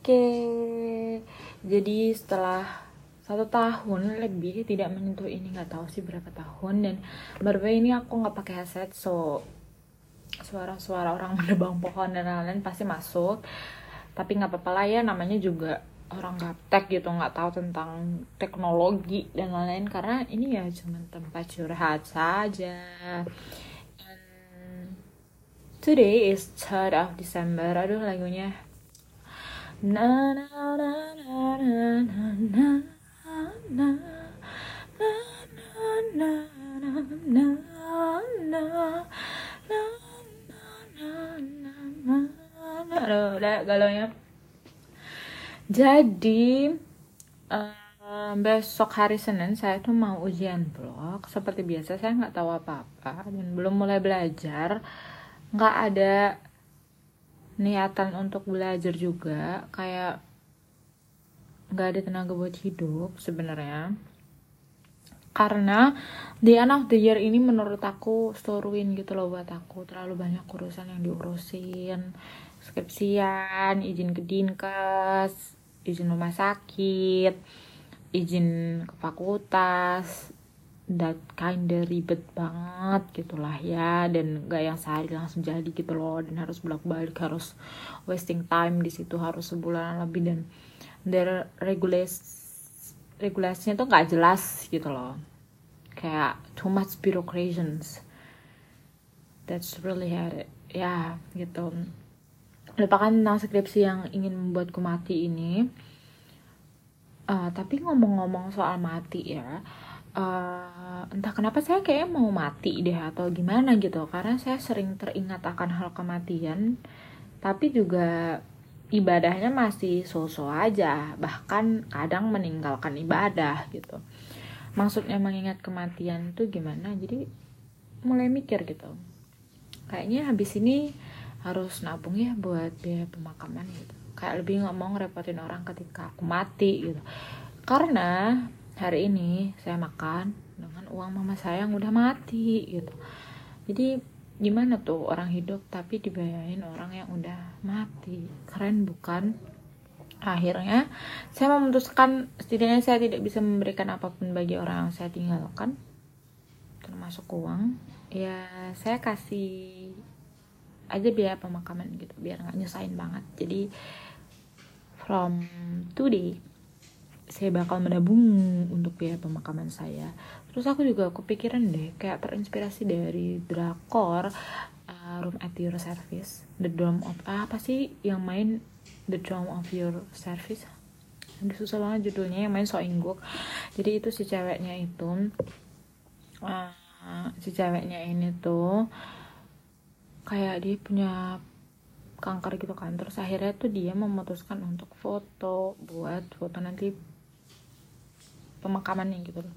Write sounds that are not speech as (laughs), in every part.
Oke, jadi setelah satu tahun lebih tidak menyentuh ini nggak tahu sih berapa tahun. Dan baru ini aku nggak pakai headset so suara-suara orang (laughs) menebang pohon dan lain-lain pasti masuk. Tapi nggak apa-apa lah ya namanya juga orang gaptek gitu nggak tahu tentang teknologi dan lain-lain. Karena ini ya cuma tempat curhat saja. And today is 3rd of December. Aduh lagunya na na na na na na na na na na na na na Aduh, udah galaunya jadi uh, besok hari Senin saya tuh mau ujian blog seperti biasa saya nggak tahu apa-apa dan belum mulai belajar nggak ada niatan untuk belajar juga kayak nggak ada tenaga buat hidup sebenarnya. Karena di end of the year ini menurut aku storyin gitu loh buat aku. Terlalu banyak urusan yang diurusin. Skripsian izin ke dinkes izin rumah sakit izin ke fakultas that kinda ribet banget gitulah ya. Dan gak yang sehari langsung jadi gitu loh. Dan harus bolak balik harus wasting time di situ harus sebulan lebih. Dan their regulasi regulasinya tuh nggak jelas gitu loh. Kayak too much bureaucrations that's really it. Ya gitu. Lupakan tentang skripsi yang ingin membuatku mati ini. Uh, tapi ngomong-ngomong soal mati ya uh, entah kenapa saya kayak mau mati deh atau gimana gitu. Karena saya sering teringat akan hal kematian. Tapi juga ibadahnya masih so-so aja. Bahkan kadang meninggalkan ibadah gitu. Maksudnya mengingat kematian tuh gimana? Jadi mulai mikir gitu. Kayaknya habis ini harus nabung ya buat biaya pemakaman gitu. Kayak lebih nggak mau ngerepotin orang ketika aku mati gitu. Karena hari ini saya makan dengan uang mama saya yang udah mati gitu. Jadi gimana tuh orang hidup tapi dibayarin orang yang udah mati? Keren bukan? Akhirnya saya memutuskan setidaknya saya tidak bisa memberikan apa pun bagi orang yang saya tinggalkan termasuk uang. Ya saya kasih aja biaya pemakaman gitu biar nggak nyusahin banget. Jadi from today saya bakal menabung untuk biaya pemakaman saya. Terus aku juga kepikiran deh kayak terinspirasi dari drakor uh, Room at Your Service The Drum of ah, apa sih yang main The Drum of Your Service? Aduh, susah banget judulnya yang main So Ingguk. Jadi itu si ceweknya itu uh, si ceweknya ini tuh kayak dia punya kanker gitu kan. Terus akhirnya tuh dia memutuskan untuk foto buat foto nanti pemakamannya gitu loh.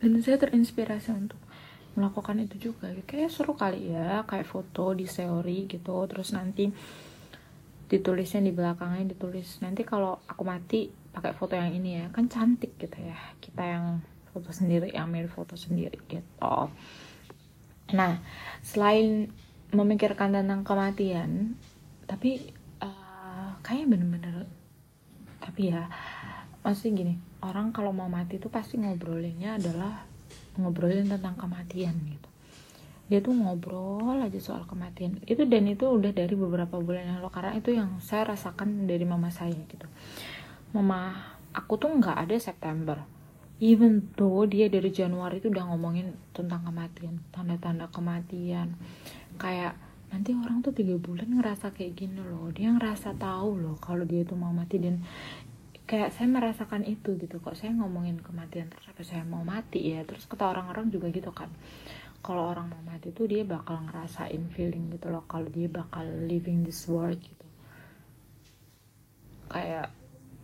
Dan saya terinspirasi untuk melakukan itu juga. Kayak seru kali ya kayak foto di seori gitu. Terus nanti ditulisnya di belakangnya ditulis. Nanti kalau aku mati pakai foto yang ini ya. Kan cantik gitu ya. Kita yang foto sendiri ambil foto sendiri gitu. Nah selain memikirkan tentang kematian tapi uh, kayaknya bener-bener tapi ya maksudnya gini orang kalau mau mati tuh pasti ngobrolinnya adalah ngobrolin tentang kematian gitu. Dia tuh ngobrol aja soal kematian. Itu dan itu udah dari beberapa bulan yang lalu karena itu yang saya rasakan dari mama saya gitu. Mama aku tuh nggak ada September. Even though dia dari Januari itu udah ngomongin tentang kematian tanda-tanda kematian. Kayak nanti orang tuh tiga bulan ngerasa kayak gini loh. Dia ngerasa tahu loh kalau dia itu mau mati. Dan kayak saya merasakan itu gitu. Kok saya ngomongin kematian terus apa saya mau mati ya? Terus kata orang-orang juga gitu kan. Kalau orang mau mati tuh dia bakal ngerasain feeling gitu loh kalau dia bakal living this world gitu. Kayak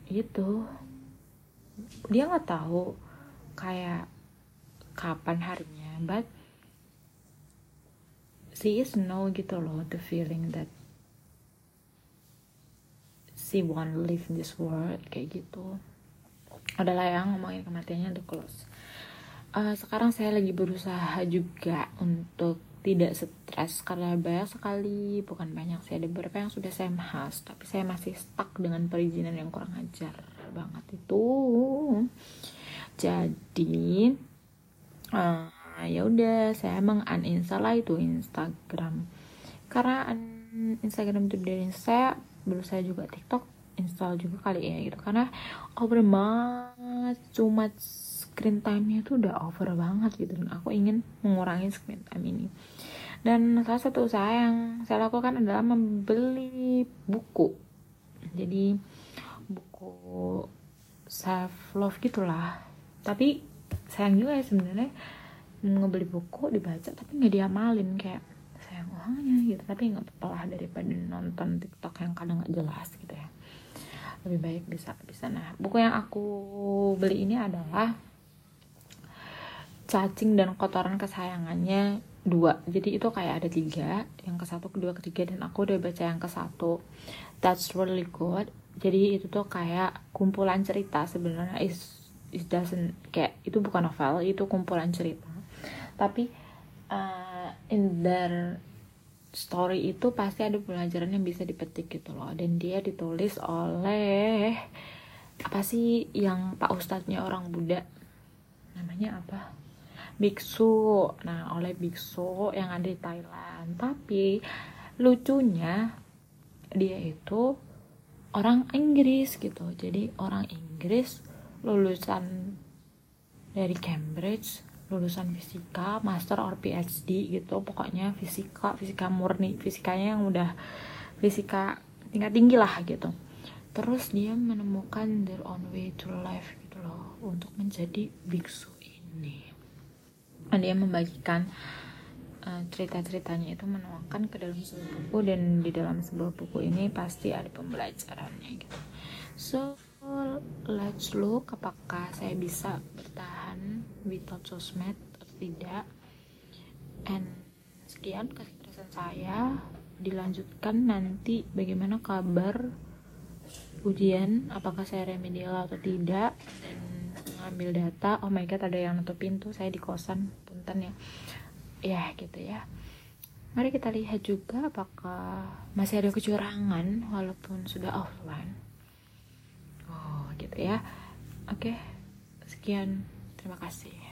itu. Dia nggak tahu kayak kapan harinya but she is know gitu loh the feeling that she want live in this world kayak gitu. Adalah yang ngomongin kematiannya udah close. Uh, sekarang saya lagi berusaha juga untuk tidak stres karena banyak sekali bukan banyak sih ada beberapa yang sudah saya bahas tapi saya masih stuck dengan perizinan yang kurang ajar banget itu. Jadi uh, ya udah saya emang uninstall itu Instagram. Karena Instagram itu dari saya berusaha juga TikTok install juga kali ya gitu. Karena over banget cuma screen time-nya tuh udah over banget gitu. Dan aku ingin mengurangi screen time ini. Dan salah satu usaha yang saya lakukan adalah membeli buku. Jadi buku self love gitulah. Tapi sayang juga ya sebenarnya ngebeli buku dibaca tapi nggak diamalin. Kayak sayang uangnya gitu. Tapi nggak apa-apa daripada nonton tiktok yang kadang nggak jelas gitu ya. Lebih baik bisa bisa. Nah buku yang aku beli ini adalah cacing dan kotoran kesayangannya dua. Jadi itu kayak ada tiga yang ke satu kedua ketiga dan aku udah baca yang ke satu that's really good. Jadi itu tuh kayak kumpulan cerita sebenarnya. Is doesn't kayak itu bukan novel itu kumpulan cerita. Tapi uh, in their story itu pasti ada pelajaran yang bisa dipetik gitu loh. Dan dia ditulis oleh apa sih yang pak ustadznya orang Buddha? Namanya apa? Biksu. Nah oleh biksu yang ada di Thailand. Tapi lucunya dia itu orang Inggris gitu. Jadi orang Inggris lulusan dari Cambridge lulusan fisika master or PhD gitu. Pokoknya fisika fisika murni fisikanya yang udah fisika tingkat tinggi lah gitu. Terus dia menemukan their own way to life gitu loh untuk menjadi biksu ini. Dia membagikan uh, cerita-ceritanya itu menuangkan ke dalam sebuah buku dan di dalam sebuah buku ini pasti ada pembelajarannya gitu. So let's look apakah saya bisa bertahan without sosmed atau tidak. And sekian kesuksesan saya. Dilanjutkan nanti bagaimana kabar ujian apakah saya remedial atau tidak dan ngambil data. Oh my god ada yang nutup pintu saya di kosan punten ya. Ya gitu ya. Mari kita lihat juga apakah masih ada kecurangan walaupun sudah offline. Oh gitu ya. Oke sekian terima kasih